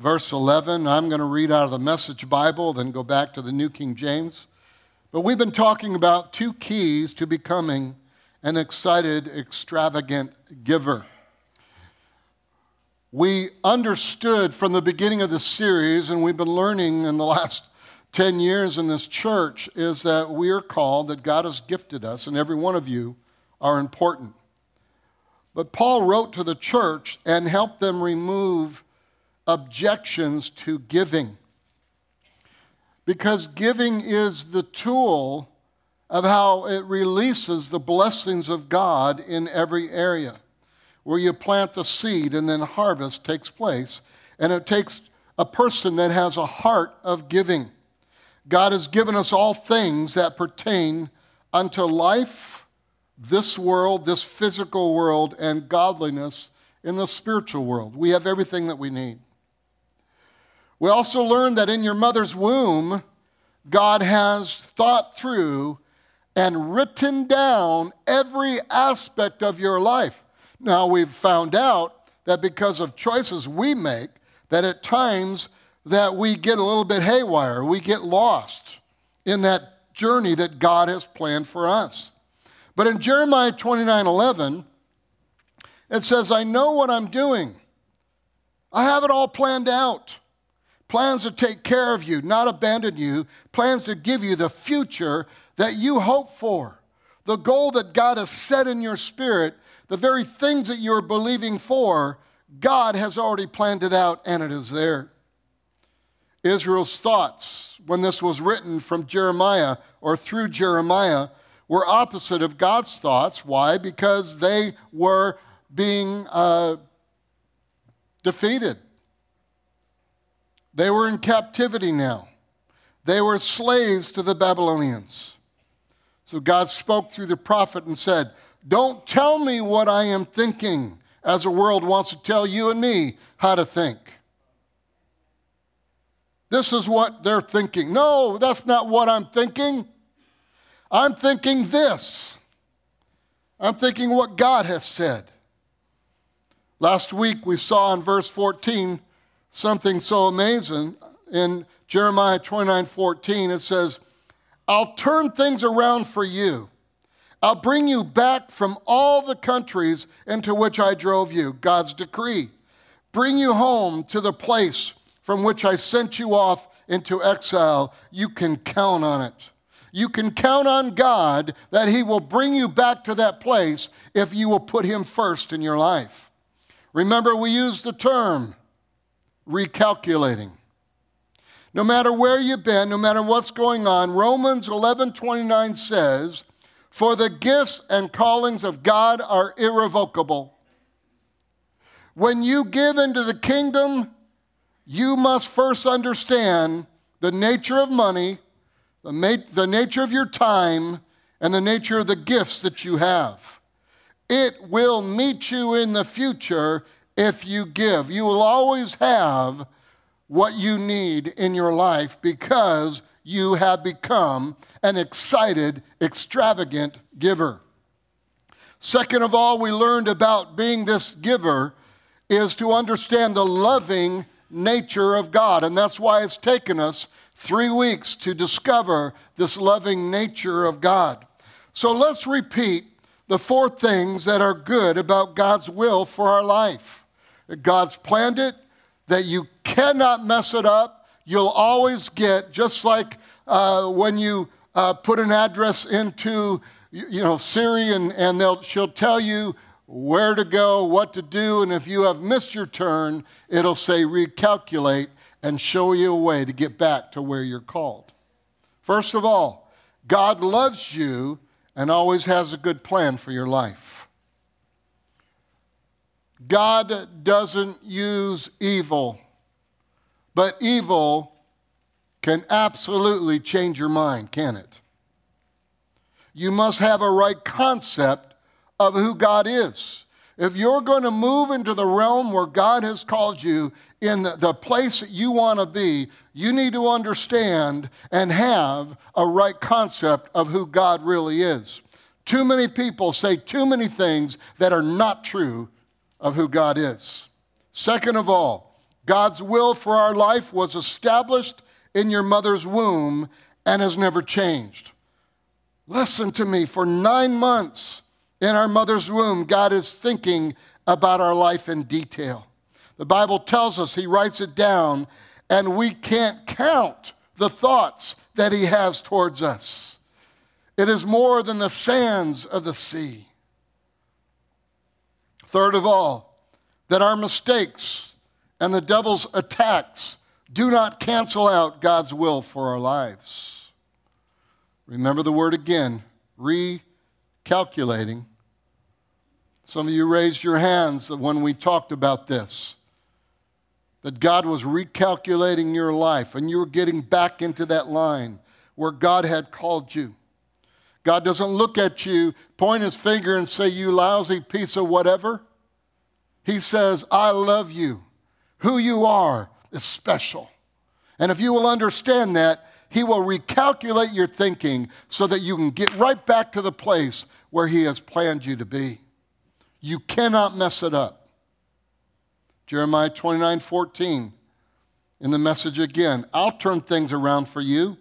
verse 11. I'm going to read out of the Message Bible, then go back to the New King James. But we've been talking about two keys to becoming an excited, extravagant giver. We understood from the beginning of the series, and we've been learning in the last 10 years in this church, is that we are called, that God has gifted us, and every one of you are important. But Paul wrote to the church and helped them remove objections to giving. Because giving is the tool of how it releases the blessings of God in every area where you plant the seed and then harvest takes place. And it takes a person that has a heart of giving. God has given us all things that pertain unto life, this world, this physical world, and godliness in the spiritual world. We have everything that we need. We also learned that in your mother's womb, God has thought through and written down every aspect of your life. Now we've found out that because of choices we make, that at times that we get a little bit haywire, we get lost in that journey that God has planned for us. But in Jeremiah 29 11, it says, I know what I'm doing. I have it all planned out. Plans to take care of you, not abandon you. Plans to give you the future that you hope for. The goal that God has set in your spirit the very things that you're believing for, God has already planned it out and it is there. Israel's thoughts, when this was written from Jeremiah or through Jeremiah, were opposite of God's thoughts. Why? Because they were being uh, defeated. They were in captivity now. They were slaves to the Babylonians. So God spoke through the prophet and said, don't tell me what I am thinking, as the world wants to tell you and me how to think. This is what they're thinking. No, that's not what I'm thinking. I'm thinking this. I'm thinking what God has said. Last week we saw in verse 14 something so amazing. In Jeremiah 29 14, it says, I'll turn things around for you. I'll bring you back from all the countries into which I drove you, God's decree. Bring you home to the place from which I sent you off into exile. You can count on it. You can count on God that He will bring you back to that place if you will put Him first in your life. Remember, we use the term recalculating. No matter where you've been, no matter what's going on, Romans 11 29 says, for the gifts and callings of God are irrevocable. When you give into the kingdom, you must first understand the nature of money, the, ma- the nature of your time, and the nature of the gifts that you have. It will meet you in the future if you give. You will always have what you need in your life because you have become an excited, extravagant giver. Second of all, we learned about being this giver is to understand the loving nature of God. And that's why it's taken us three weeks to discover this loving nature of God. So let's repeat the four things that are good about God's will for our life. God's planned it, that you cannot mess it up, you'll always get, just like uh, when you uh, put an address into you know, Siri and, and they'll, she'll tell you where to go, what to do, and if you have missed your turn, it'll say recalculate and show you a way to get back to where you're called. First of all, God loves you and always has a good plan for your life. God doesn't use evil but evil can absolutely change your mind, can it? You must have a right concept of who God is. If you're going to move into the realm where God has called you in the, place that you want to be, you need to understand and have a right concept of who God really is. Too many people say too many things that are not true of who God is. Second of all, God's will for our life was established in your mother's womb and has never changed. Listen to me, for nine months in our mother's womb, God is thinking about our life in detail. The Bible tells us He writes it down, and we can't count the thoughts that He has towards us. It is more than the sands of the sea. Third of all, that our mistakes and the devil's attacks do not cancel out God's will for our lives. Remember the word again recalculating. Some of you raised your hands when we talked about this. That God was recalculating your life and you were getting back into that line where God had called you. God doesn't look at you, point his finger, and say, You lousy piece of whatever. He says, I love you. Who you are is special. And if you will understand that, he will recalculate your thinking so that you can get right back to the place where he has planned you to be. You cannot mess it up. Jeremiah 29 14, in the message again I'll turn things around for you.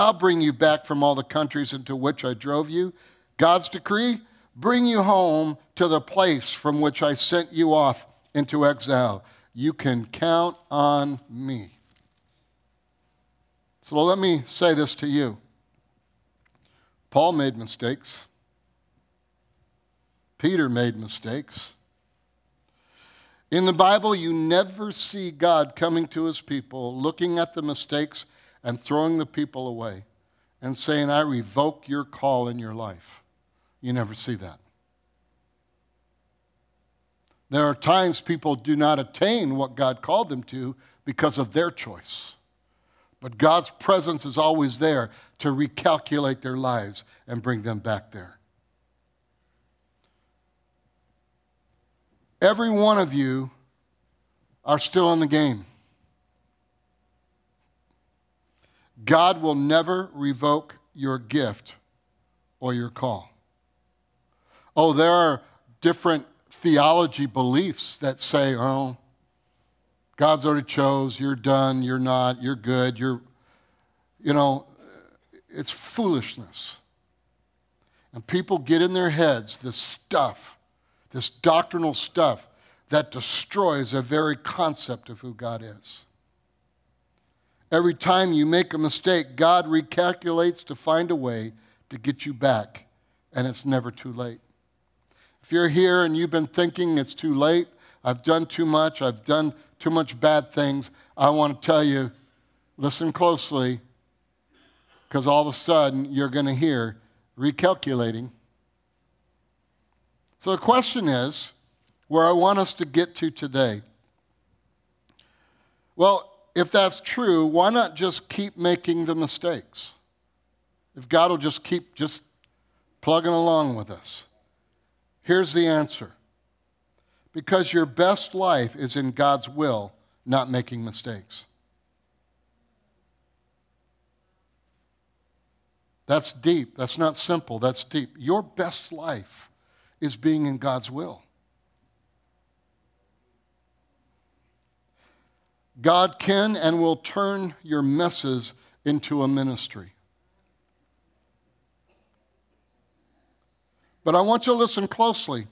I'll bring you back from all the countries into which I drove you. God's decree bring you home to the place from which I sent you off into exile. You can count on me. So let me say this to you Paul made mistakes. Peter made mistakes. In the Bible, you never see God coming to his people, looking at the mistakes and throwing the people away and saying, I revoke your call in your life. You never see that. There are times people do not attain what God called them to because of their choice. But God's presence is always there to recalculate their lives and bring them back there. Every one of you are still in the game. God will never revoke your gift or your call. Oh, there are different theology beliefs that say, oh, God's already chose, you're done, you're not, you're good, you're, you know, it's foolishness. And people get in their heads this stuff this doctrinal stuff that destroys the very concept of who God is. Every time you make a mistake, God recalculates to find a way to get you back, and it's never too late. If you're here and you've been thinking it's too late, I've done too much, I've done too much bad things, I want to tell you listen closely, because all of a sudden you're going to hear recalculating so the question is where I want us to get to today. Well, if that's true, why not just keep making the mistakes? If God will just keep just plugging along with us. Here's the answer. Because your best life is in God's will, not making mistakes. That's deep. That's not simple. That's deep. Your best life is being in God's will. God can and will turn your messes into a ministry. But I want you to listen closely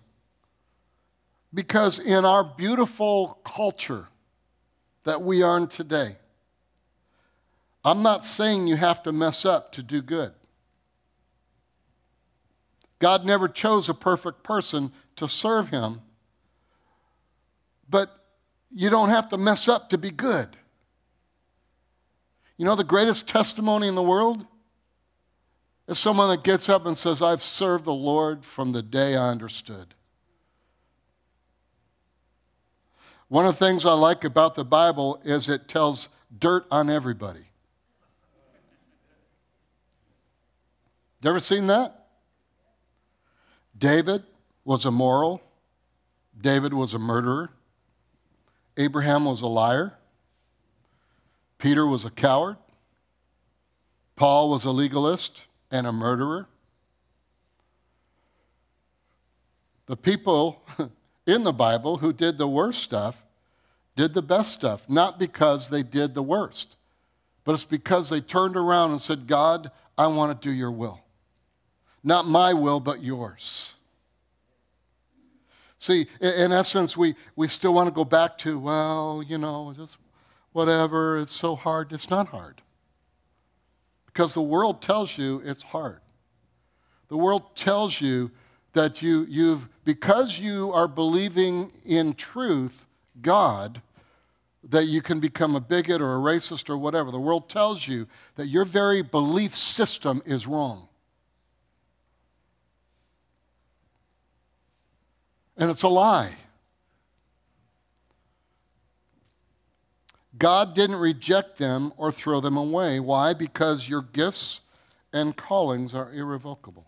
because in our beautiful culture that we are in today, I'm not saying you have to mess up to do good. God never chose a perfect person to serve him. But you don't have to mess up to be good. You know the greatest testimony in the world? Is someone that gets up and says, I've served the Lord from the day I understood. One of the things I like about the Bible is it tells dirt on everybody. You ever seen that? David was immoral. David was a murderer. Abraham was a liar. Peter was a coward. Paul was a legalist and a murderer. The people in the Bible who did the worst stuff did the best stuff, not because they did the worst, but it's because they turned around and said, God, I want to do your will. Not my will, but yours. See, in essence, we, we still want to go back to, well, you know, just whatever, it's so hard. It's not hard. Because the world tells you it's hard. The world tells you that you, you've, because you are believing in truth, God, that you can become a bigot or a racist or whatever. The world tells you that your very belief system is wrong. And it's a lie. God didn't reject them or throw them away. Why? Because your gifts and callings are irrevocable.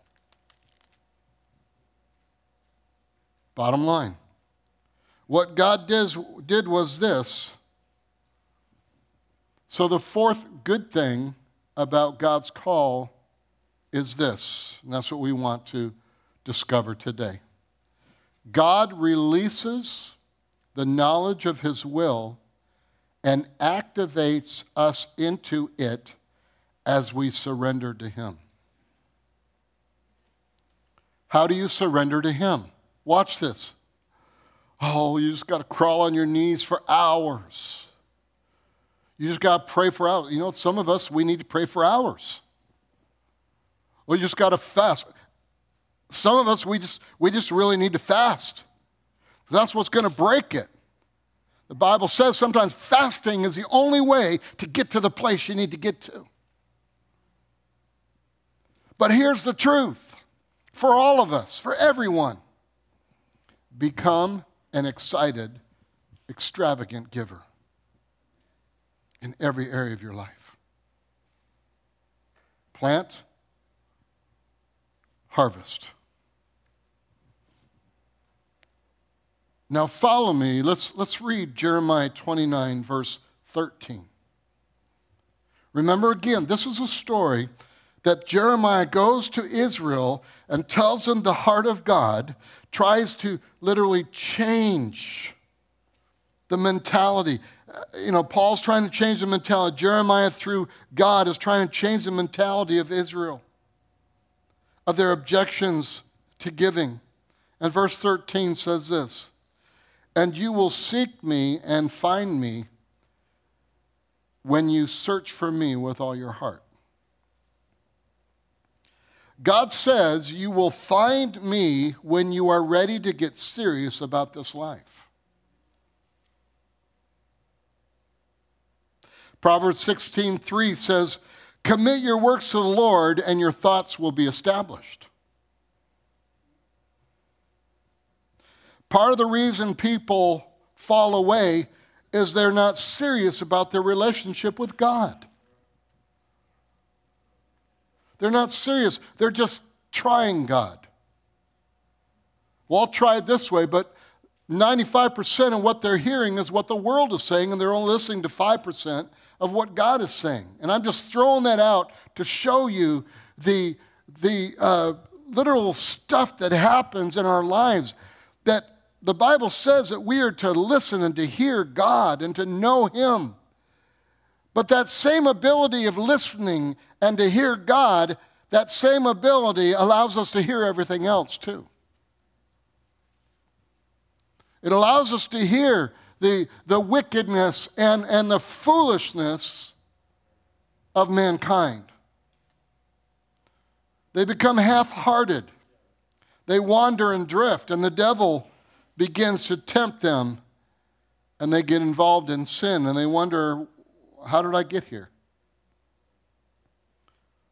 Bottom line. What God did, was this. So, the fourth good thing about God's call is this, and that's what we want to discover today. God releases the knowledge of His will and activates us into it as we surrender to Him. How do you surrender to Him? Watch this. Oh, you just got to crawl on your knees for hours. You just got to pray for hours. You know, some of us, we need to pray for hours. We just got to fast. Some of us, we just, we just really need to fast. That's what's going to break it. The Bible says sometimes fasting is the only way to get to the place you need to get to. But here's the truth for all of us, for everyone become an excited, extravagant giver in every area of your life. Plant, harvest. Now, follow me. Let's, let's read Jeremiah 29, verse 13. Remember again, this is a story that Jeremiah goes to Israel and tells them the heart of God, tries to literally change the mentality. Uh, you know, Paul's trying to change the mentality. Jeremiah, through God, is trying to change the mentality of Israel, of their objections to giving. And verse 13 says this and you will seek me and find me when you search for me with all your heart. God says you will find me when you are ready to get serious about this life. Proverbs 16:3 says, "Commit your works to the Lord and your thoughts will be established." Part of the reason people fall away is they're not serious about their relationship with God. They're not serious, they're just trying God. Well, I'll try it this way, but 95% of what they're hearing is what the world is saying, and they're only listening to 5% of what God is saying. And I'm just throwing that out to show you the, the uh, literal stuff that happens in our lives that the Bible says that we are to listen and to hear God and to know Him. But that same ability of listening and to hear God, that same ability allows us to hear everything else too. It allows us to hear the, the wickedness and, and the foolishness of mankind. They become half hearted, they wander and drift, and the devil begins to tempt them and they get involved in sin and they wonder, how did I get here?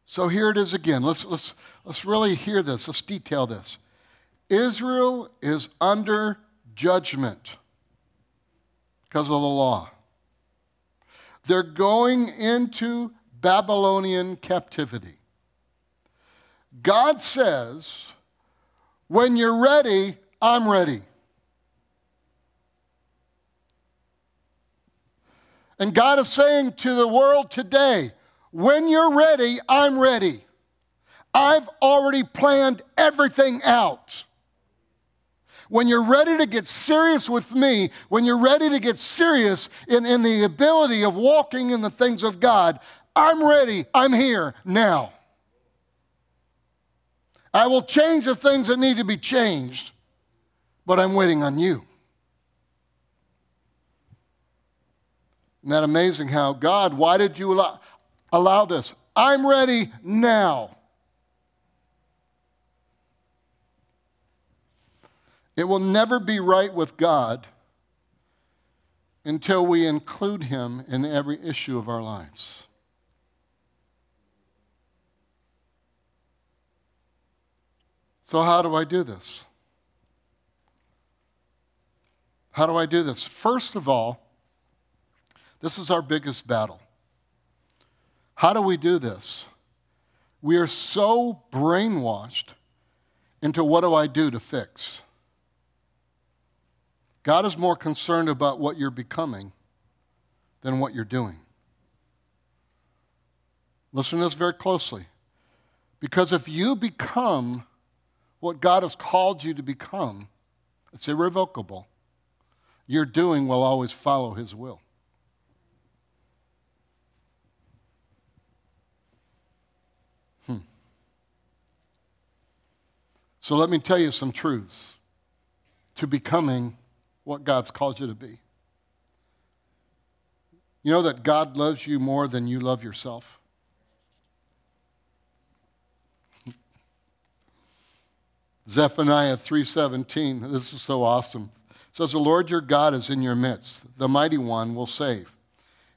So here it is again. Let's, let's, let's really hear this. Let's detail this. Israel is under judgment because of the law. They're going into Babylonian captivity. God says, when you're ready, I'm ready. And God is saying to the world today, when you're ready, I'm ready. I've already planned everything out. when you're ready to get serious with me, when you're ready to get serious in, in the ability of walking in the things of God, I'm ready. I'm here now. I will change the things that need to be changed, but I'm waiting on you. Isn't that amazing how God, why did you allow, allow this? I'm ready now. It will never be right with God until we include Him in every issue of our lives. So, how do I do this? How do I do this? First of all, this is our biggest battle. How do we do this? We are so brainwashed into what do I do to fix? God is more concerned about what you're becoming than what you're doing. Listen to this very closely. Because if you become what God has called you to become, it's irrevocable. Your doing will always follow His will. So let me tell you some truths to becoming what God's called you to be. You know that God loves you more than you love yourself? Zephaniah 3:17. This is so awesome. It says the Lord your God is in your midst. The mighty one will save.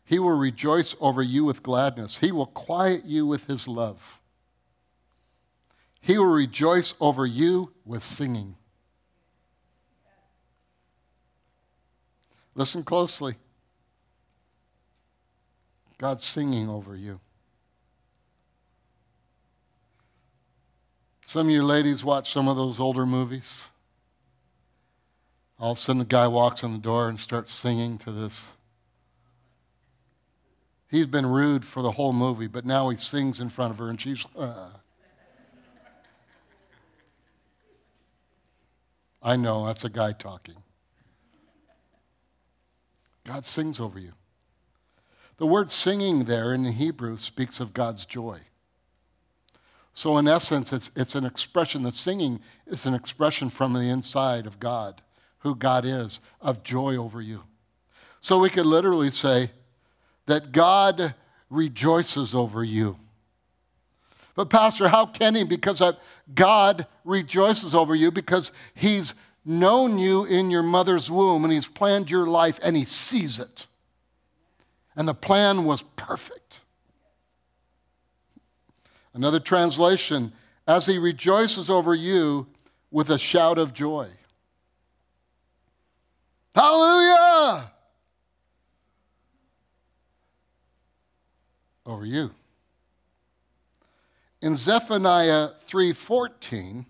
He will rejoice over you with gladness. He will quiet you with his love. He will rejoice over you with singing. Listen closely. God's singing over you. Some of you ladies watch some of those older movies. All of a sudden, the guy walks in the door and starts singing to this. He's been rude for the whole movie, but now he sings in front of her, and she's. Uh. I know, that's a guy talking. God sings over you. The word singing there in the Hebrew speaks of God's joy. So, in essence, it's, it's an expression, the singing is an expression from the inside of God, who God is, of joy over you. So, we could literally say that God rejoices over you. But, Pastor, how can he? Because God rejoices over you because he's known you in your mother's womb and He's planned your life and He sees it. And the plan was perfect. Another translation, as He rejoices over you with a shout of joy. Hallelujah! Over you. In Zephaniah 3:14,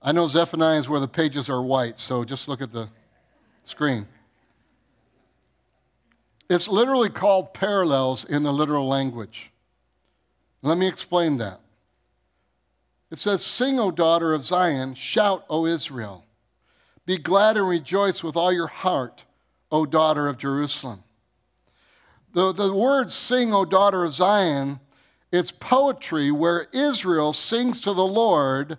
I know Zephaniah is where the pages are white, so just look at the screen. It's literally called parallels in the literal language. Let me explain that. It says, Sing, O daughter of Zion, shout, O Israel. Be glad and rejoice with all your heart, O daughter of Jerusalem. The, the word sing, O daughter of Zion, it's poetry where Israel sings to the Lord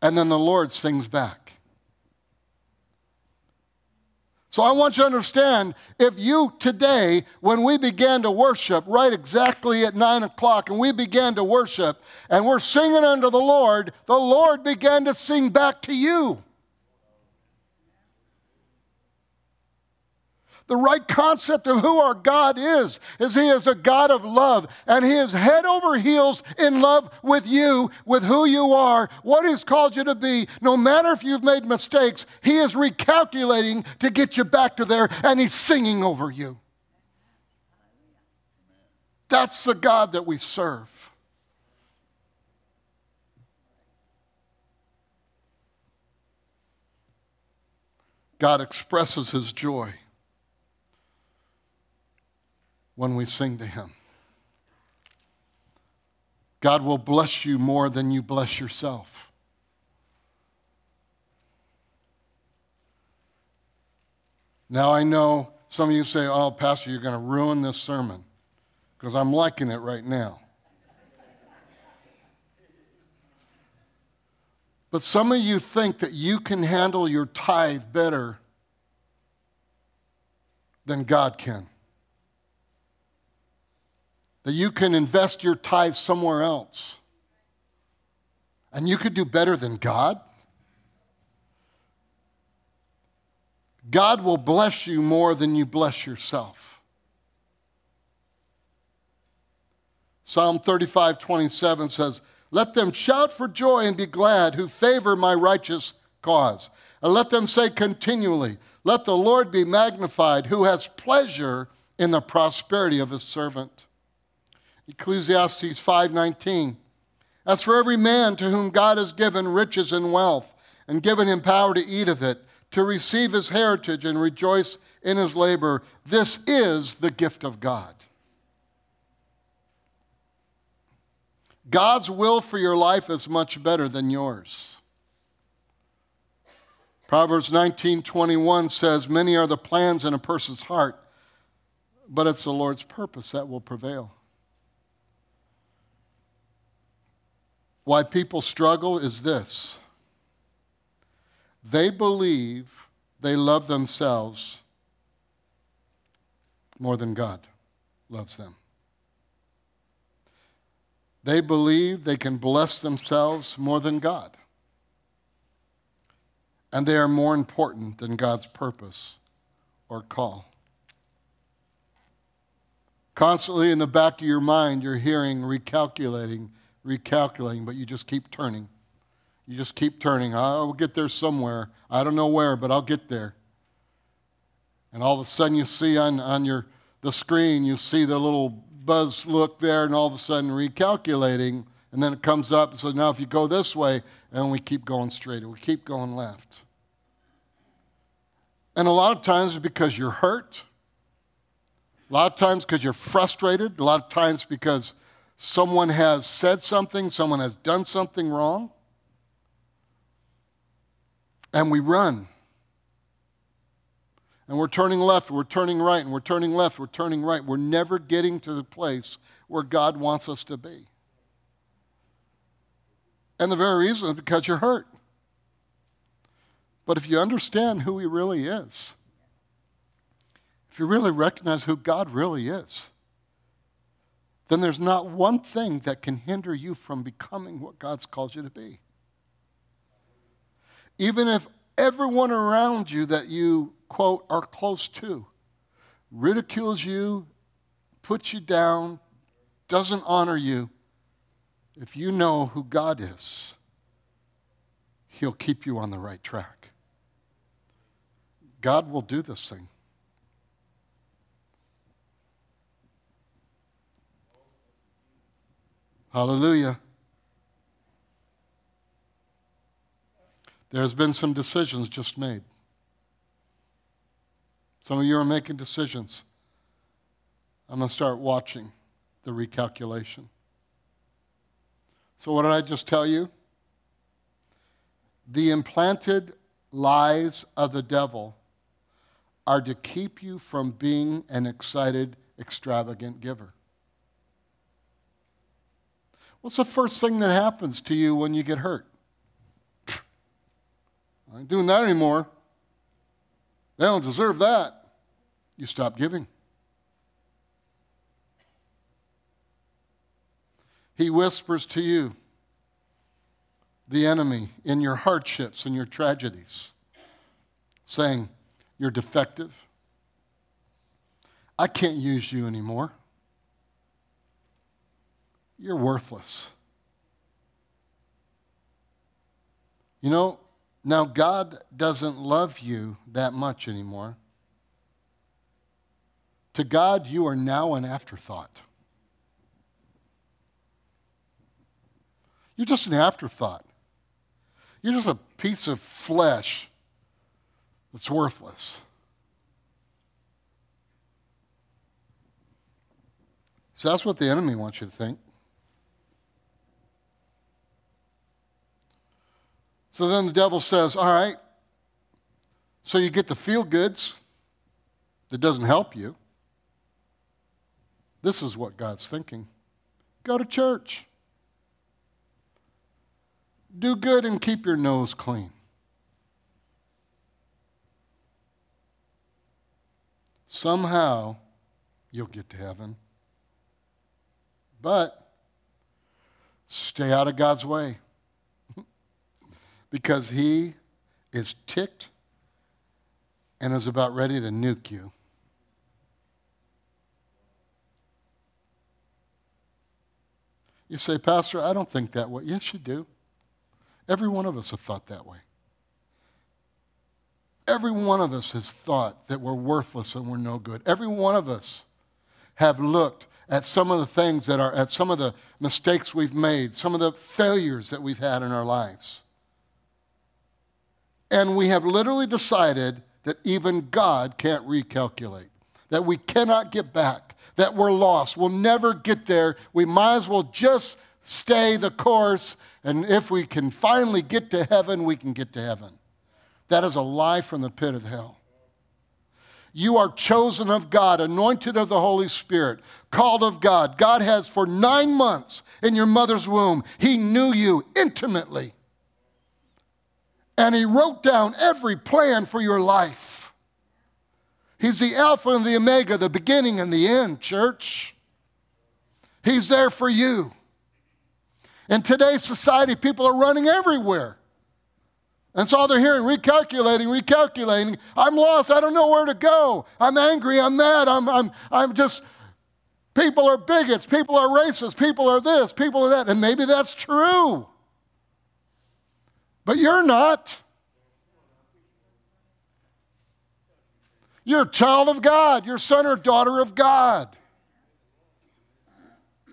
and then the Lord sings back. So I want you to understand if you today, when we began to worship, right exactly at nine o'clock, and we began to worship, and we're singing unto the Lord, the Lord began to sing back to you. The right concept of who our God is is He is a God of love, and He is head over heels in love with you, with who you are, what He's called you to be. No matter if you've made mistakes, He is recalculating to get you back to there, and He's singing over you. That's the God that we serve. God expresses His joy when we sing to Him. God will bless you more than you bless yourself. Now, I know some of you say, Oh, Pastor, you're going to ruin this sermon because I'm liking it right now. But some of you think that you can handle your tithe better than God can. That you can invest your tithe somewhere else. And you could do better than God. God will bless you more than you bless yourself. Psalm 35 27 says, let them shout for joy and be glad who favor my righteous cause. And let them say continually, Let the Lord be magnified who has pleasure in the prosperity of his servant. Ecclesiastes 5:19 As for every man to whom God has given riches and wealth and given him power to eat of it to receive his heritage and rejoice in his labor this is the gift of God God's will for your life is much better than yours. Proverbs 19:21 says, "Many are the plans in a person's heart, but it's the Lord's purpose that will prevail." Why people struggle is this. They believe they love themselves more than God loves them. They believe they can bless themselves more than God. And they are more important than God's purpose or call. Constantly in the back of your mind, you're hearing recalculating, recalculating, but you just keep turning. You just keep turning. I'll get there somewhere. I don't know where, but I'll get there. And all of a sudden you see on, on your the screen, you see the little buzz look there and all of a sudden recalculating, and then it comes up. So now if you go this way, and we keep going straight, we keep going left. And a lot of times because you're hurt, a lot of times because you're frustrated, a lot of times because someone has said something, someone has done something wrong, and we run and we're turning left, we're turning right, and we're turning left, we're turning right. We're never getting to the place where God wants us to be. And the very reason is because you're hurt. But if you understand who He really is, if you really recognize who God really is, then there's not one thing that can hinder you from becoming what God's called you to be. Even if everyone around you that you quote, are close to, ridicules you, puts you down, doesn't honor you, if you know who God is, He'll keep you on the right track. God will do this thing. Hallelujah. There's been some decisions just made. Some of you are making decisions. I'm going to start watching the recalculation. So, what did I just tell you? The implanted lies of the devil are to keep you from being an excited, extravagant giver. What's the first thing that happens to you when you get hurt? I ain't doing that anymore. They don't deserve that. You stop giving. He whispers to you, the enemy, in your hardships and your tragedies, saying, You're defective. I can't use you anymore. You're worthless. You know, now, God doesn't love you that much anymore. To God, you are now an afterthought. You're just an afterthought. You're just a piece of flesh that's worthless. So that's what the enemy wants you to think. So then the devil says, All right, so you get the feel goods, that doesn't help you. This is what God's thinking go to church, do good, and keep your nose clean. Somehow you'll get to heaven. But stay out of God's way because He is ticked and is about ready to nuke you. You say, Pastor, I don't think that way. Yes, you do. Every one of us have thought that way. Every one of us has thought that we're worthless and we're no good. Every one of us have looked at some of the things that are, at some of the mistakes we've made, some of the failures that we've had in our lives. And we have literally decided that even God can't recalculate, that we cannot get back, that we're lost. We'll never get there. We might as well just stay the course. And if we can finally get to heaven, we can get to heaven. That is a lie from the pit of hell. You are chosen of God, anointed of the Holy Spirit, called of God. God has for nine months in your mother's womb, He knew you intimately. And He wrote down every plan for your life. He's the Alpha and the Omega, the beginning and the end, church. He's there for you. In today's society, people are running everywhere. That's all they're hearing recalculating, recalculating. I'm lost. I don't know where to go. I'm angry. I'm mad. I'm, I'm, I'm just, people are bigots. People are racist. People are this. People are that. And maybe that's true. But you're not. You're a child of God. You're son or daughter of God.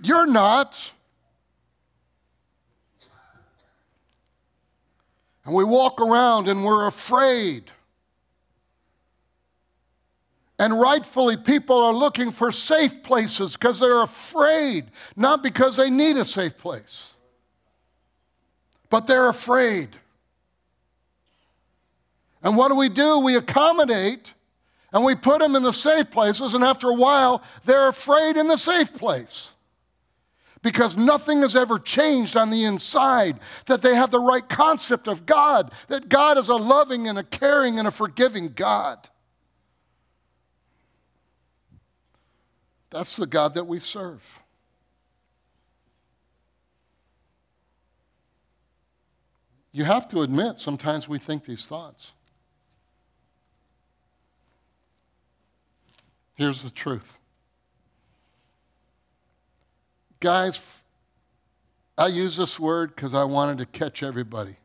You're not. And we walk around and we're afraid. And rightfully, people are looking for safe places because they're afraid, not because they need a safe place, but they're afraid. And what do we do? We accommodate and we put them in the safe places, and after a while, they're afraid in the safe place because nothing has ever changed on the inside, that they have the right concept of God, that God is a loving and a caring and a forgiving God. That's the God that we serve. You have to admit, sometimes we think these thoughts. Here's the truth Guys, I use this word because I wanted to catch everybody.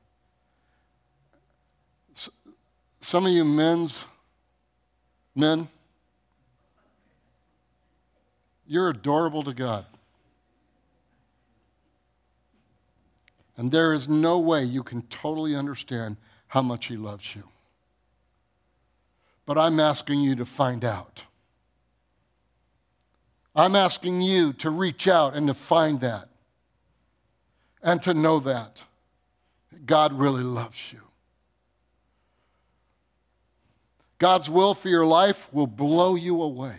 Some of you men's, men, you're adorable to God. And there is no way you can totally understand how much He loves you. But I'm asking you to find out. I'm asking you to reach out and to find that and to know that God really loves you. God's will for your life will blow you away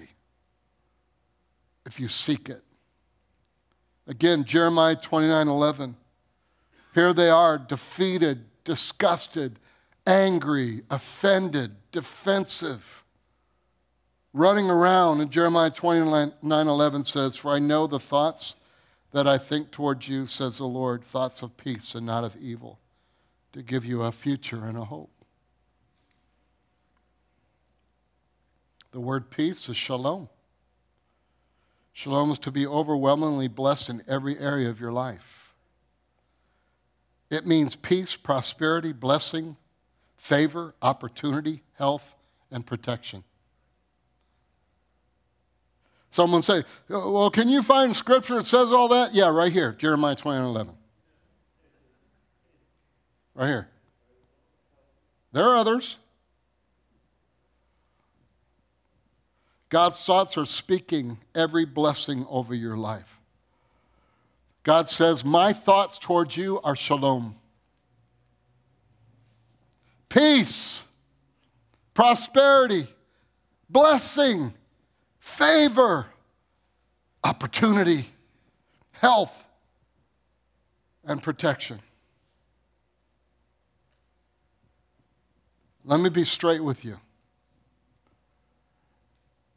if you seek it. Again, Jeremiah 29 11. Here they are, defeated, disgusted, angry, offended, defensive running around. And Jeremiah 29 11 says, For I know the thoughts that I think towards you, says the Lord, thoughts of peace and not of evil, to give you a future and a hope. The word peace is shalom. Shalom is to be overwhelmingly blessed in every area of your life. It means peace, prosperity, blessing, favor, opportunity, health, and protection. Someone say, oh, Well, can you find scripture that says all that? Yeah, right here, Jeremiah 29 11. Right here. There are others. God's thoughts are speaking every blessing over your life. God says, My thoughts towards you are shalom. Peace, prosperity, blessing, favor, opportunity, health, and protection. Let me be straight with you.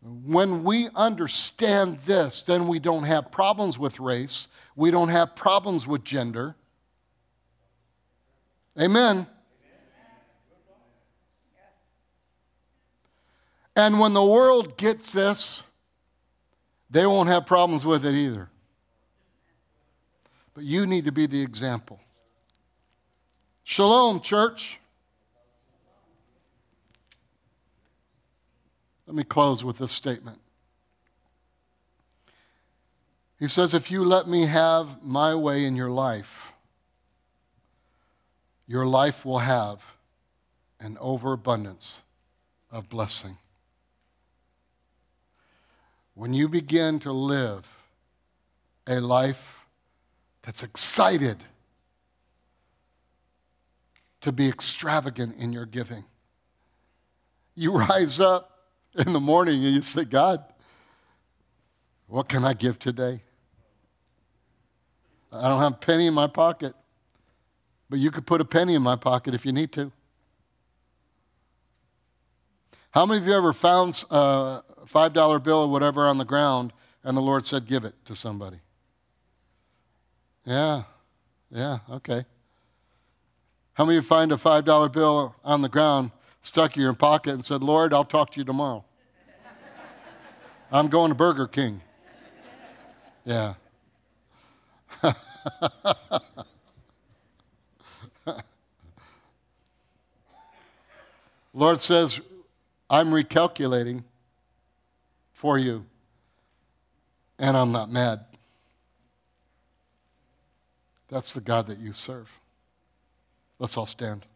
When we understand this, then we don't have problems with race. We don't have problems with gender. Amen. And when the world gets this, they won't have problems with it either. But you need to be the example. Shalom, church. Let me close with this statement. He says, If you let me have my way in your life, your life will have an overabundance of blessing. When you begin to live a life that's excited to be extravagant in your giving, you rise up in the morning and you say, God, what can I give today? I don't have a penny in my pocket, but you could put a penny in my pocket if you need to. How many of you ever found a $5 bill or whatever on the ground and the Lord said, give it to somebody? Yeah, yeah, okay. How many of you find a $5 bill on the ground stuck in your pocket and said, Lord, I'll talk to you tomorrow. I'm going to Burger King. Yeah. Lord says, I'm recalculating for you, and I'm not mad. That's the God that you serve. Let's all stand.